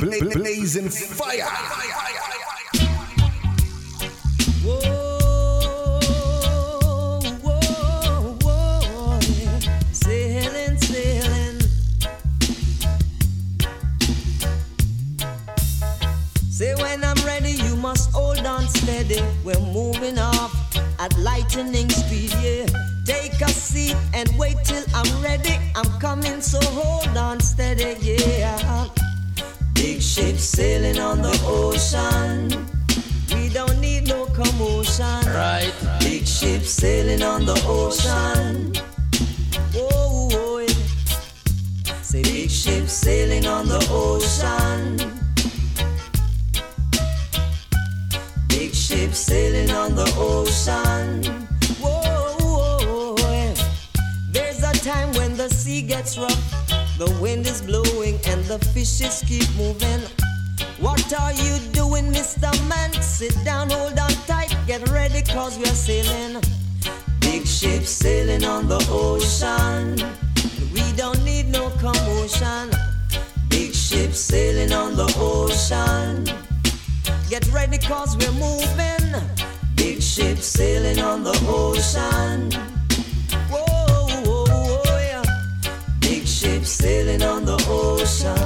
blazing fire. Say when I'm ready, you must hold on steady. We're moving off at lightning speed, yeah. Take a seat and wait till I'm ready. I'm coming, so hold on steady, yeah. Big ship sailing on the ocean. We don't need no commotion. Right. Big ship sailing on the ocean. Whoa, whoa, yeah. Say big ship sailing on the ocean. Big ship sailing on the ocean. Whoa, whoa, yeah. There's a time when the sea gets rough, the wind is blowing, and the fishes keep moving. What are you doing, Mr. Man? Sit down, hold on tight, get ready, cause we're sailing. Big ship sailing on the ocean. We don't need no commotion. Big ship sailing on the ocean. Get ready, cause we're moving. Big ship sailing on the ocean. Sailing on the ocean.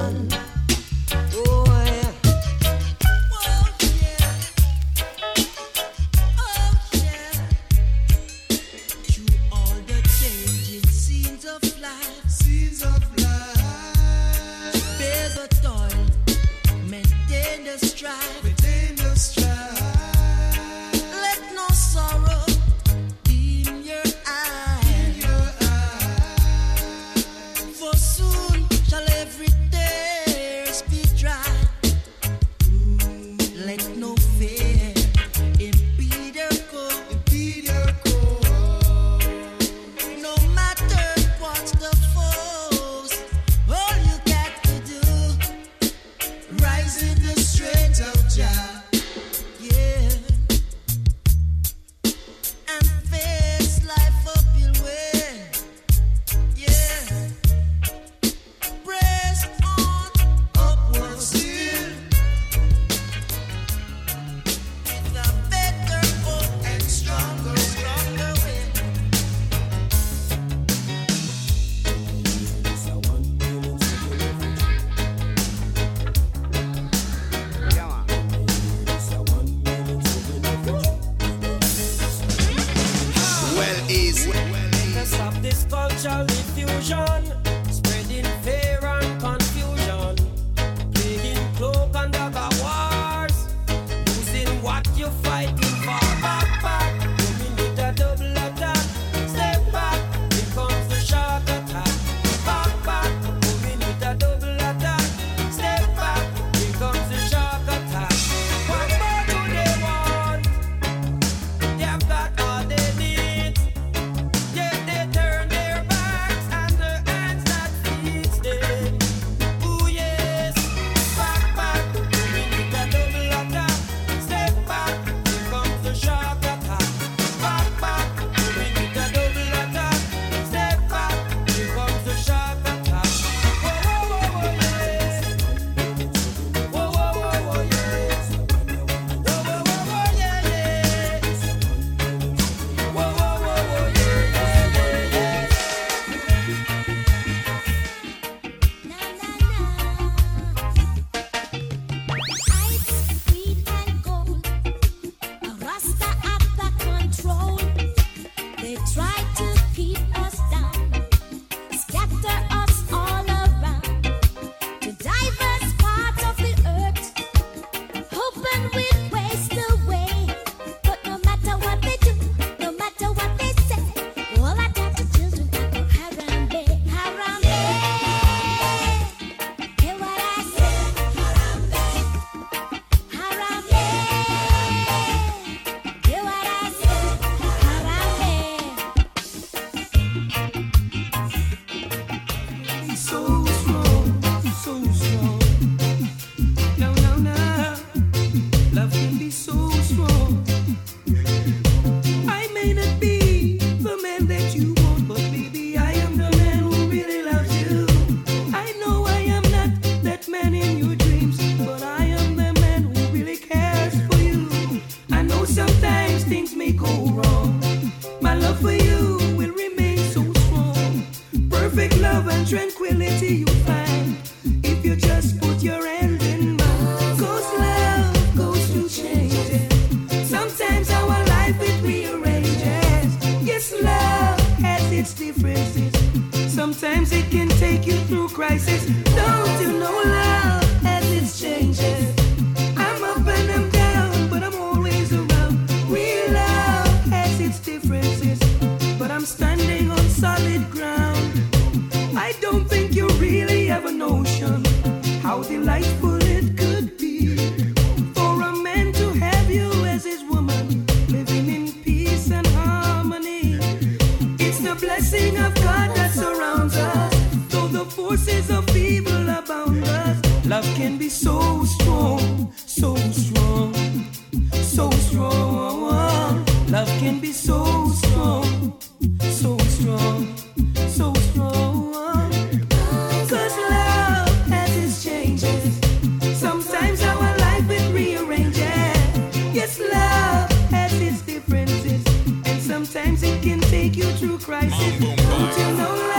Sometimes it can take you through crisis. Don't you know life?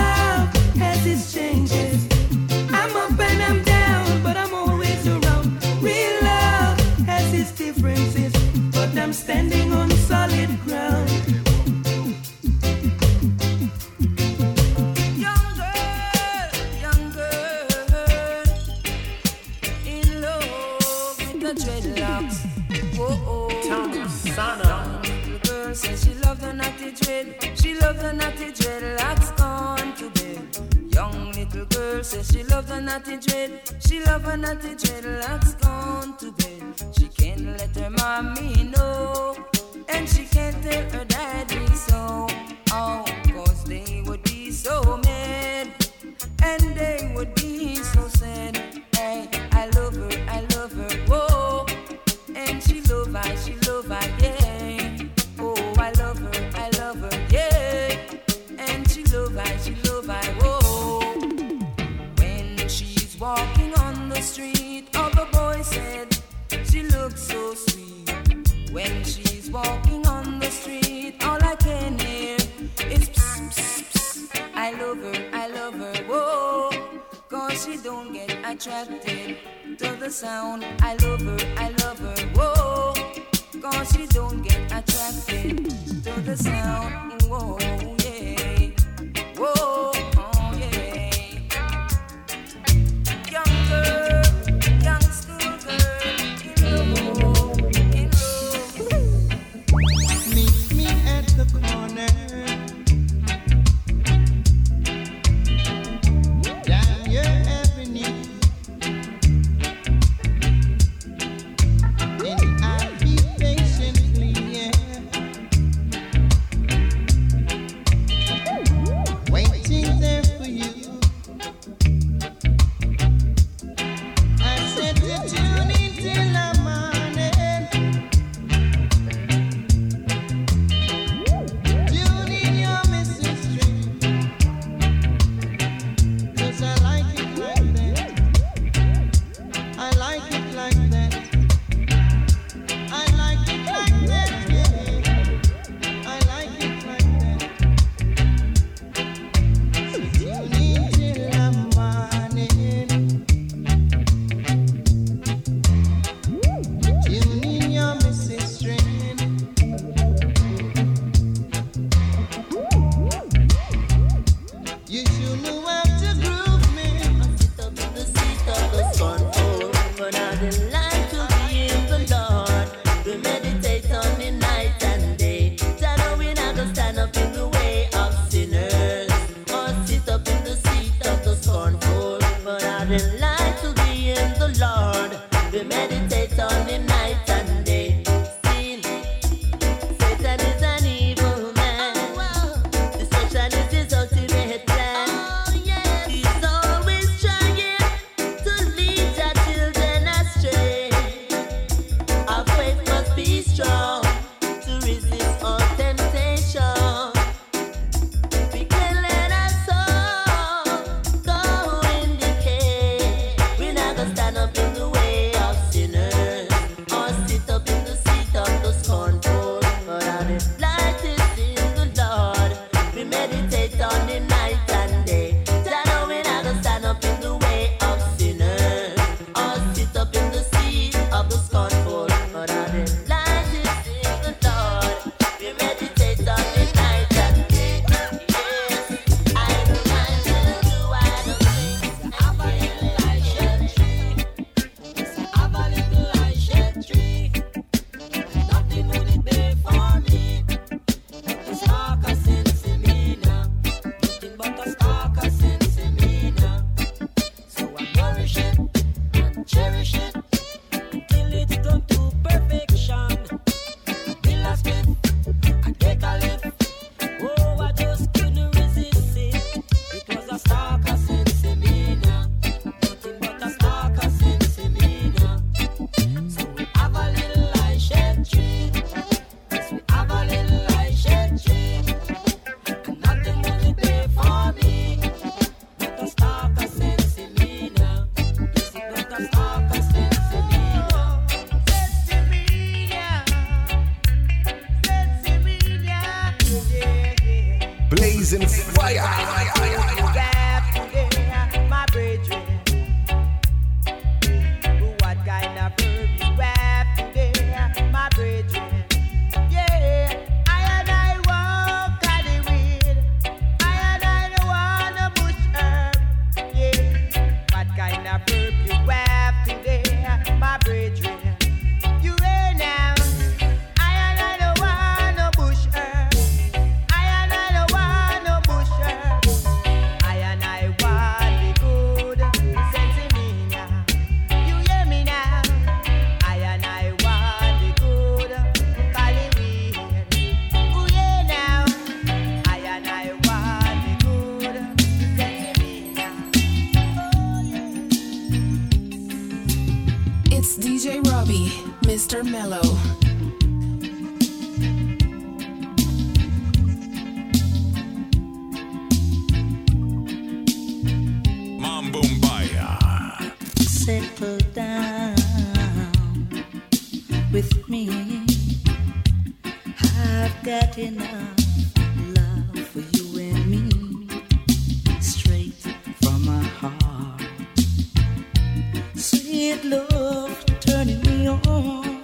Mr. Mellow. Settle down with me. I've got enough love for you and me. Straight from my heart. Sweet love turning me on.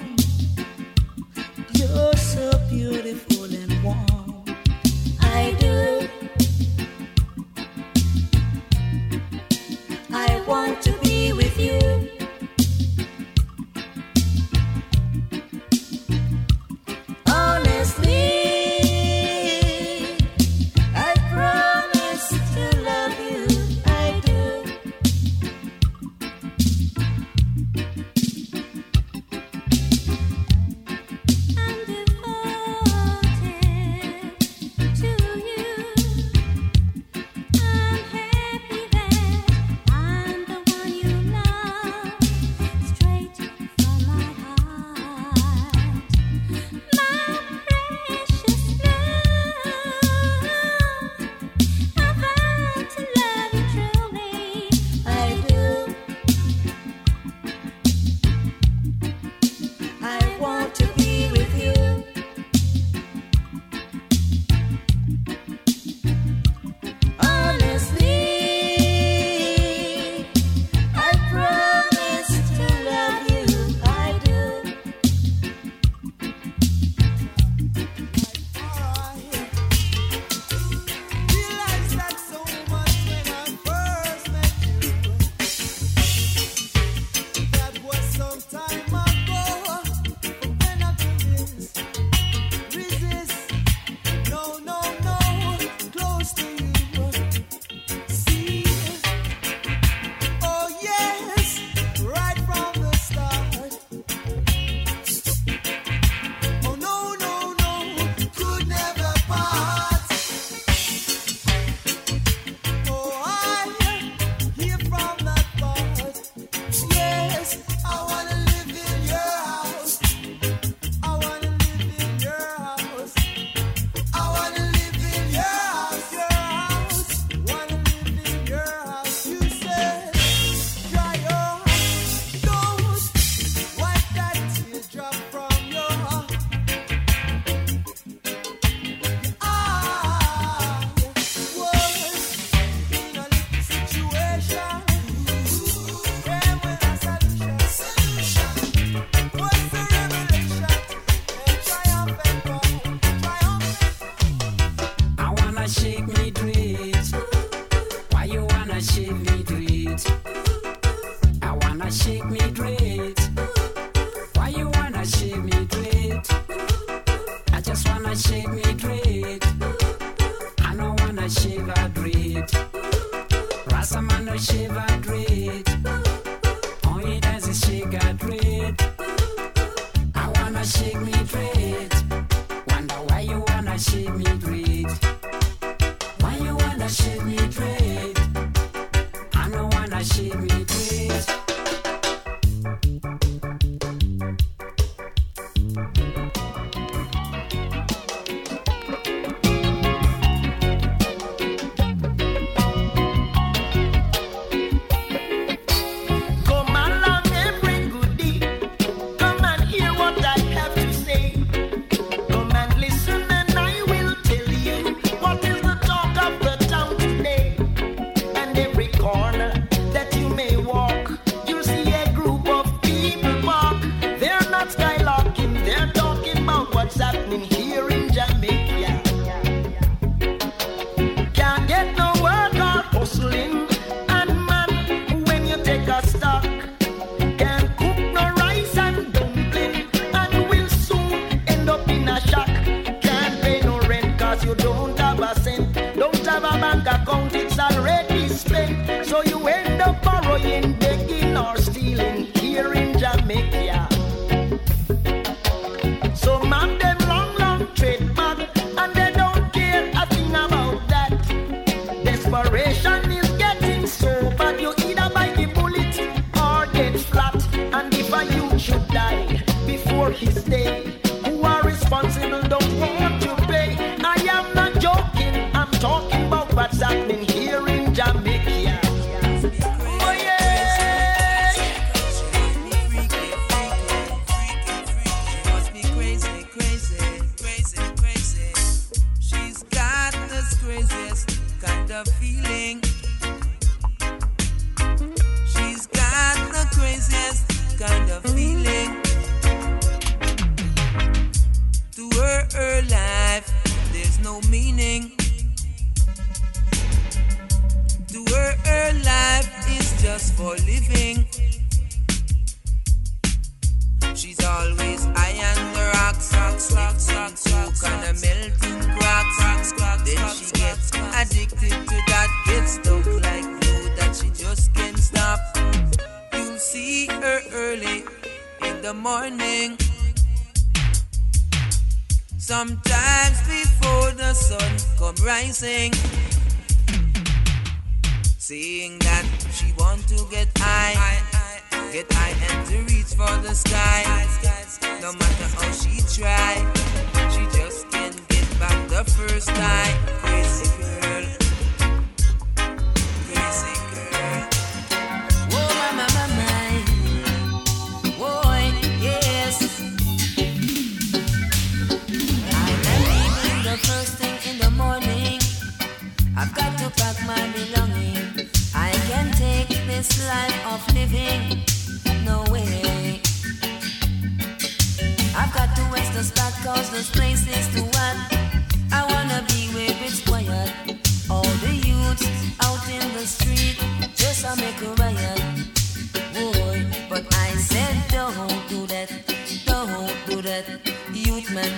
make it.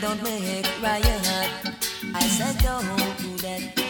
Don't make riot. I said don't do that,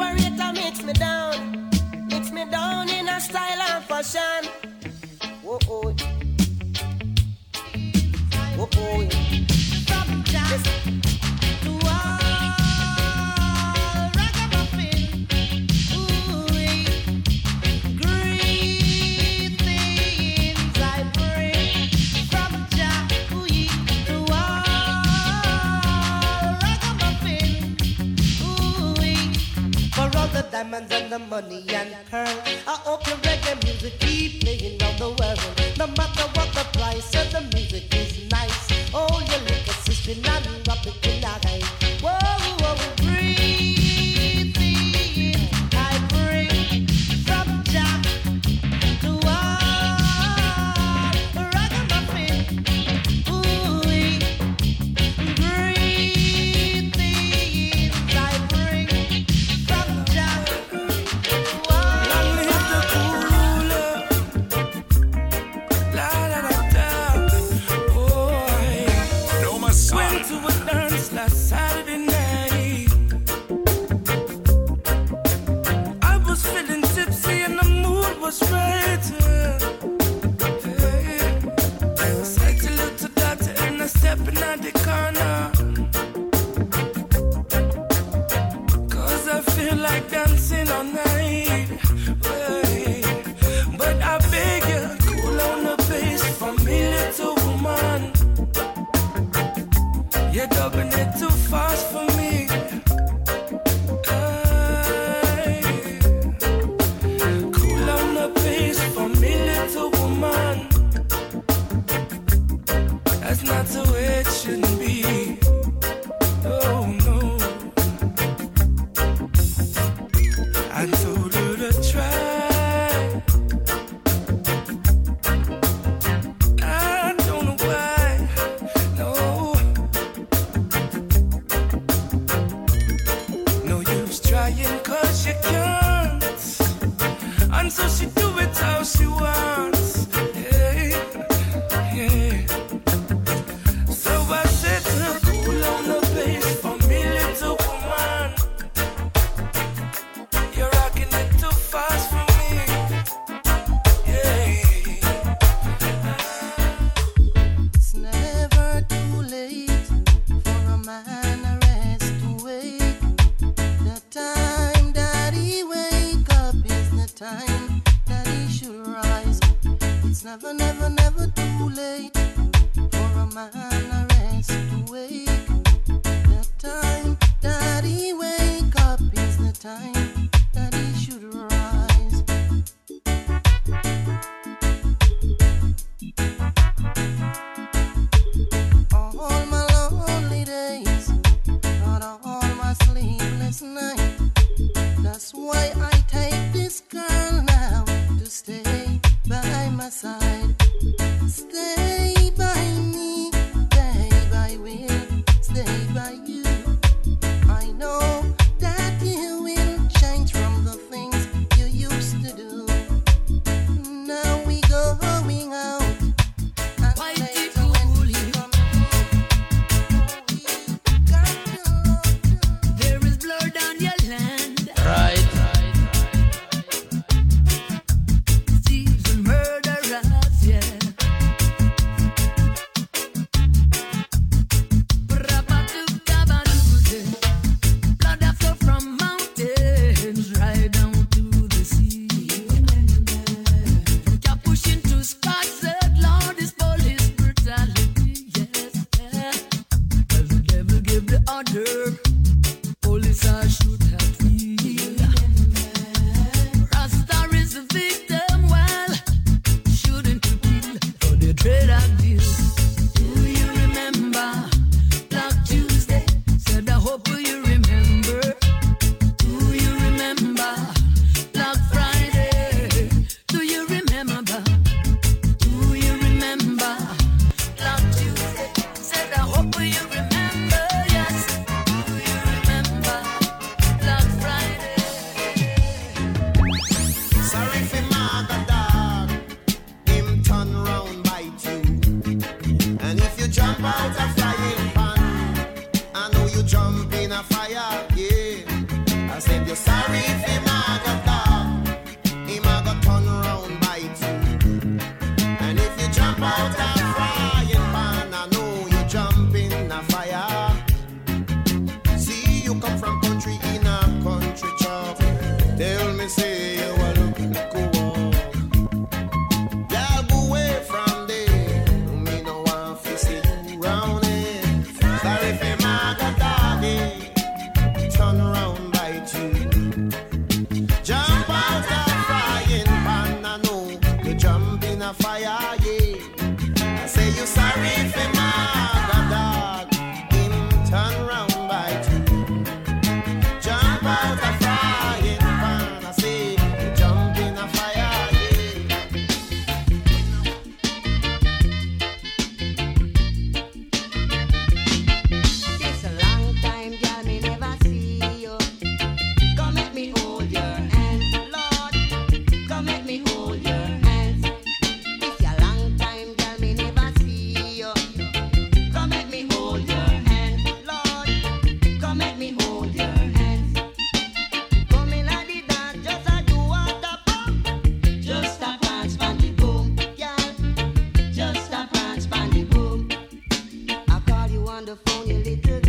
operator mix me down, mix me down in a style and fashion. Whoa, oh, whoa, oh. From diamonds and the money and pearl. I hope your reggae music keep playing all the world. No matter what the price, and the music is nice. Oh, your little sister, not rocking. ah 雨里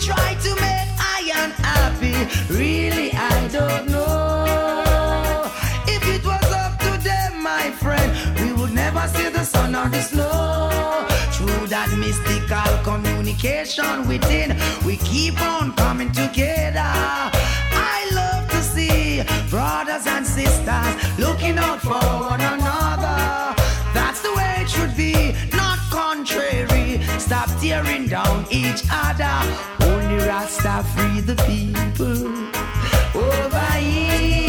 try to make I happy. Really, I don't know. If it was up to them, my friend, we would never see the sun or the snow. Through that mystical communication within, we keep on coming together. I love to see brothers and sisters looking out for one another. That's the way it should be, not contrary. Stop tearing down each other. Only Rasta free the people over here.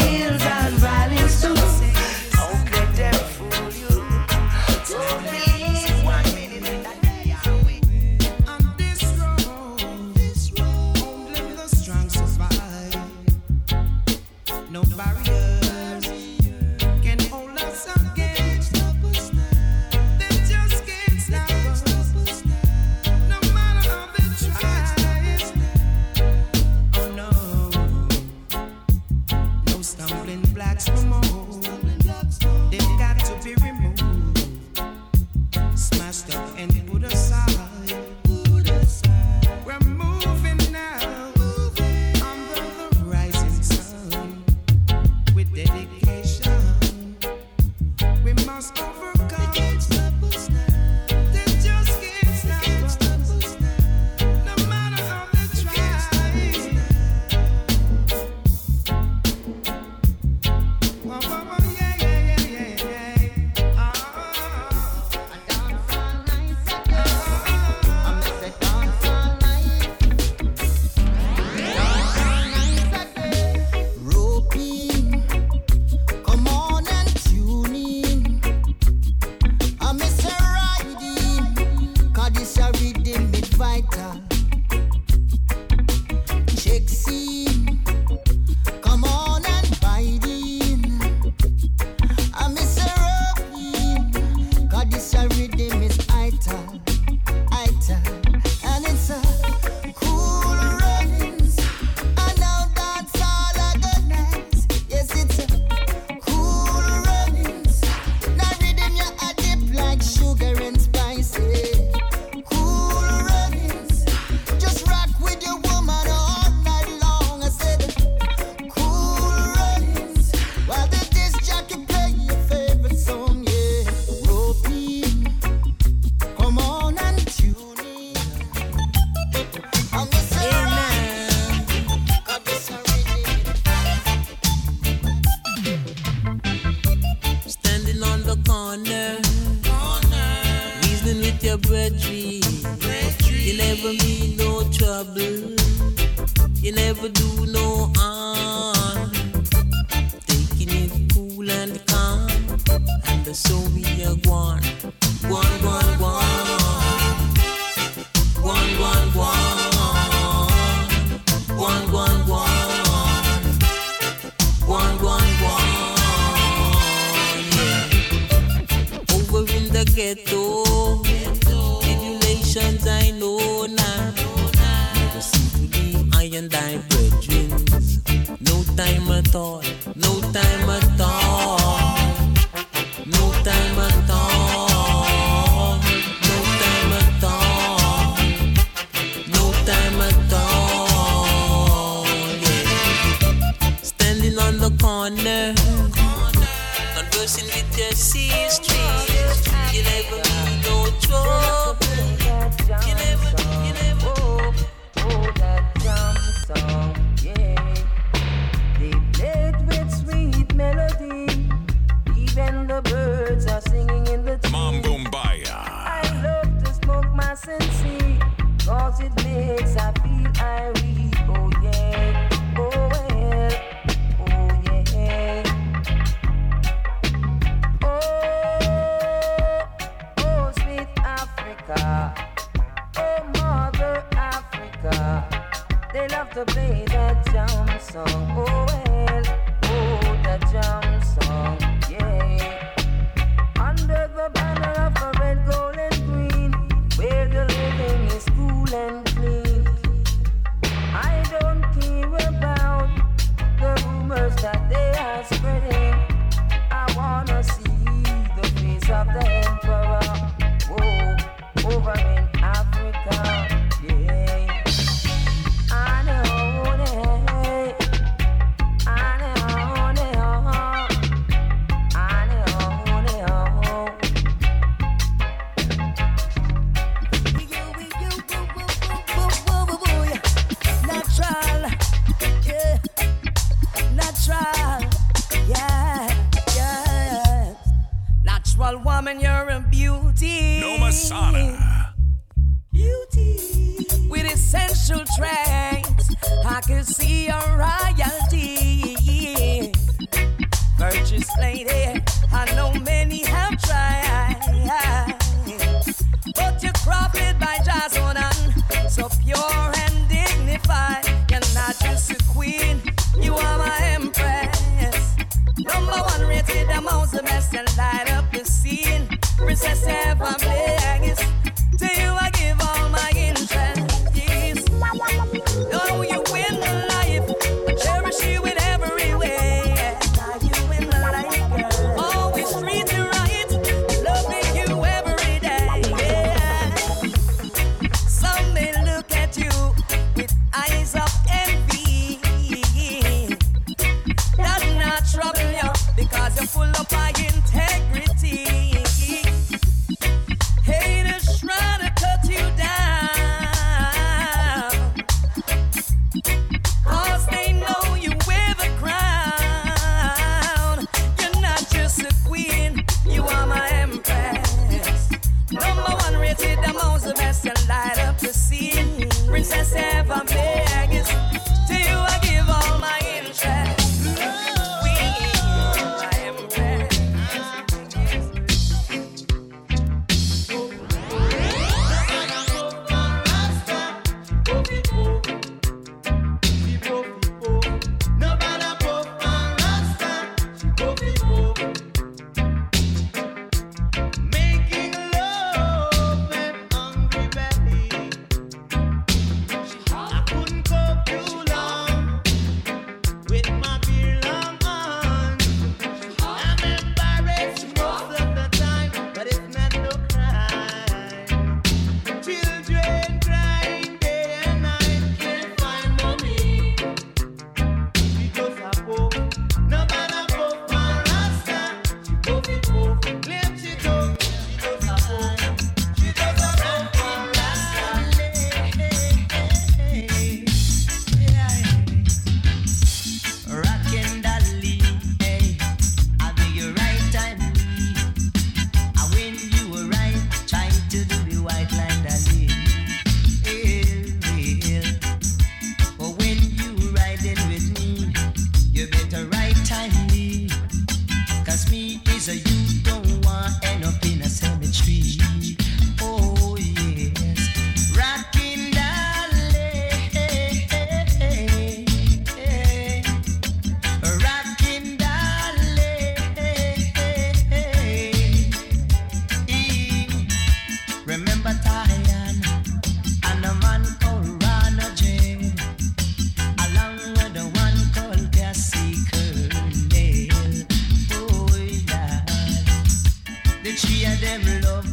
The three of them love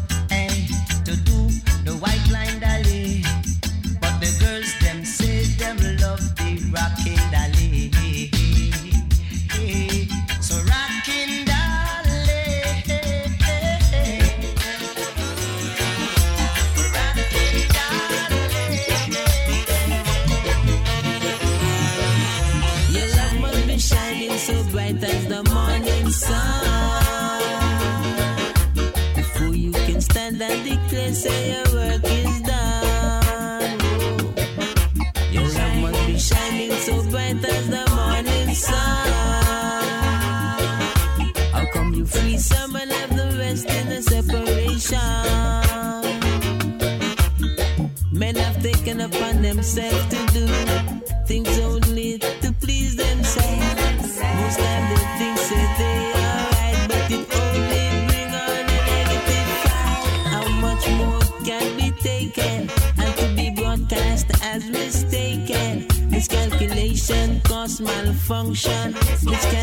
malfunction, which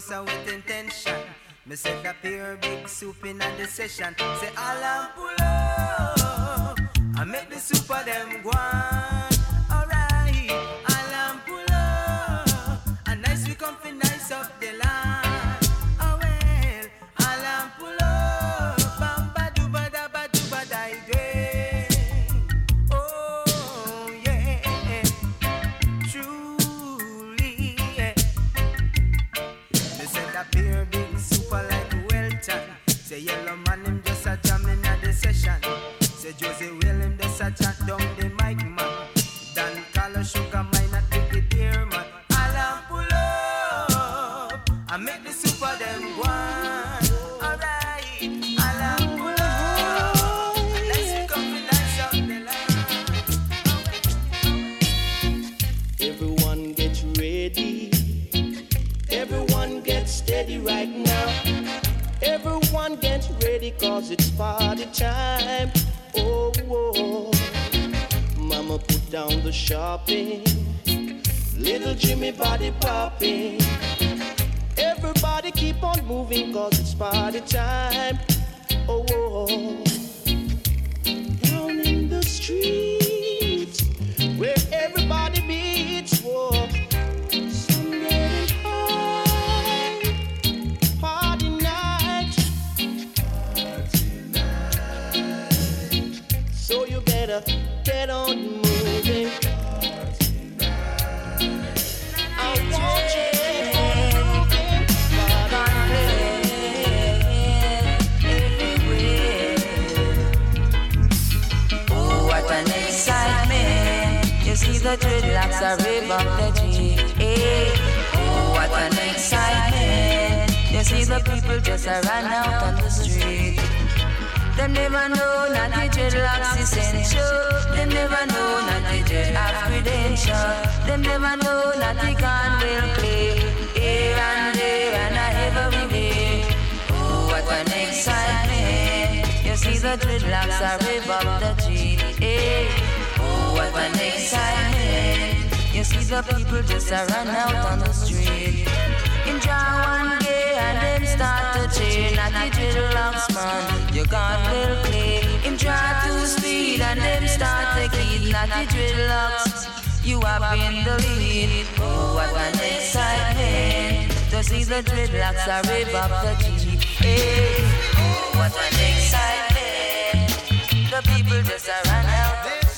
closer with intention. Me say the pure big soup in the session Say all steady right now. Everyone get ready cause it's party time. Oh, oh. Mama put down the shopping. Little Jimmy body popping. Everybody keep on moving cause it's party time. Oh, oh. Down in the streets where everybody meets. Whoa. The dreadlocks are. Hey. Oh, what an excitement. You see the people just a run out on the street. They never know that the dreadlocks essential. They never know that the dread have credential. They never know that the gun will play. Here and there and every day. Oh, what an excitement. You see the dreadlocks are up the G. Hey. Eh? Oh, what an excitement. You see the people just a run out on the street. One day and them start to cheer. Not the dreadlocks man, you God will play. Enjoy two speed and them start to kid. Not the dreadlocks, you have been the lead. Oh, what an excitement. To see the dreadlocks are rev up the G. Hey. Oh, what an excitement. The people just a run out.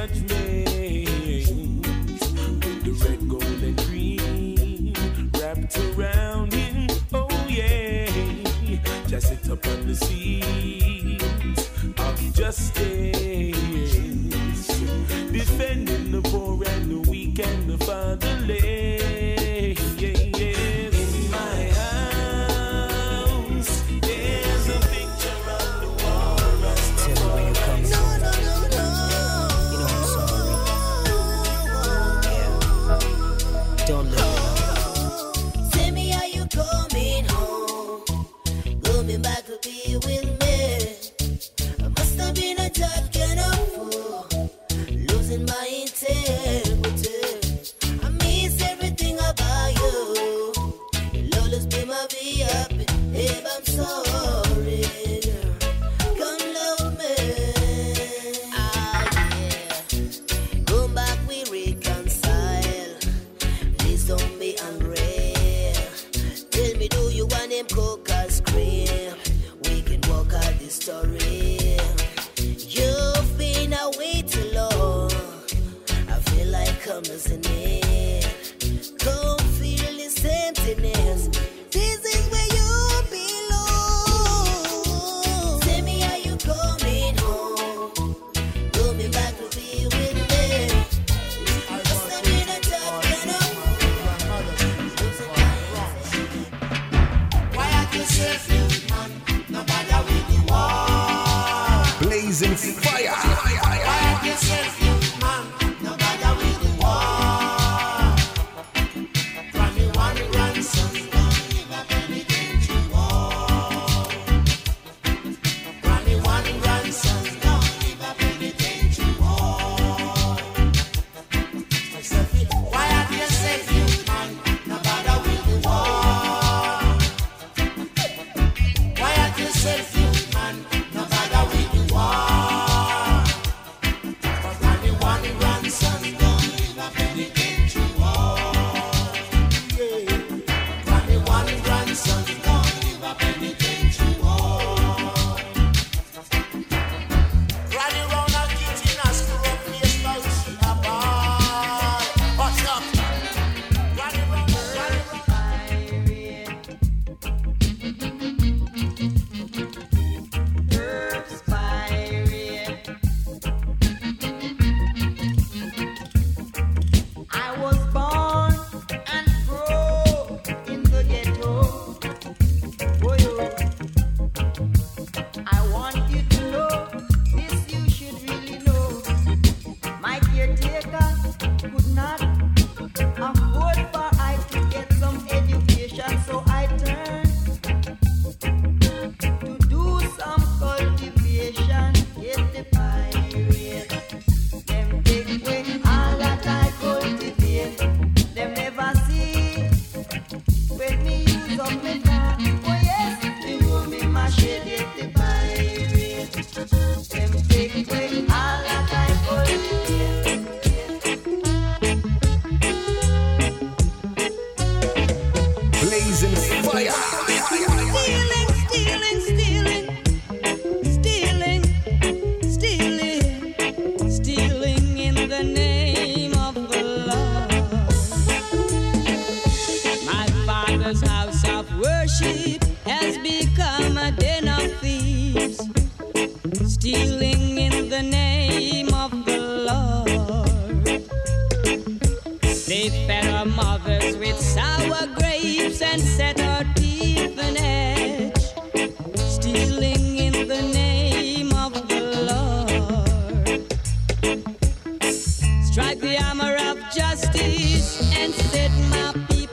with the red, gold, and green wrapped around him. Oh, yeah, just upon the sea. strike the hammer of justice and set my people.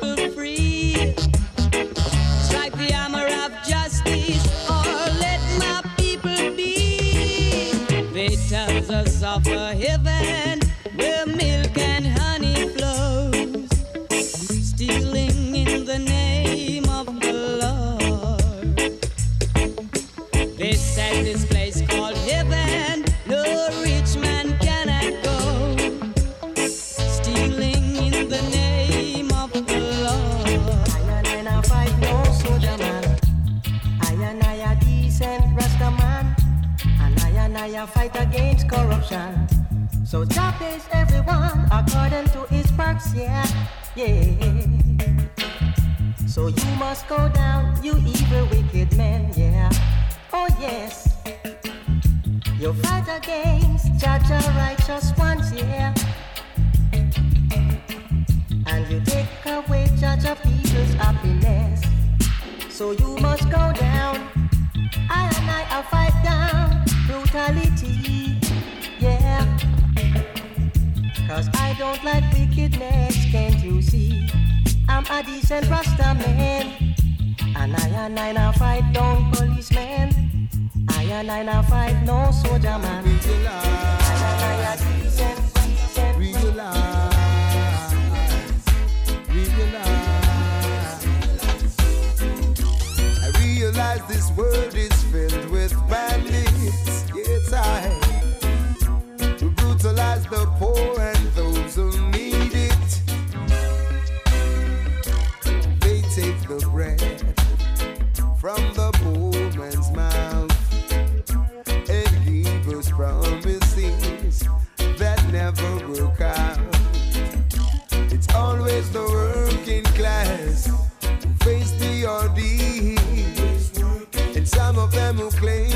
them who claim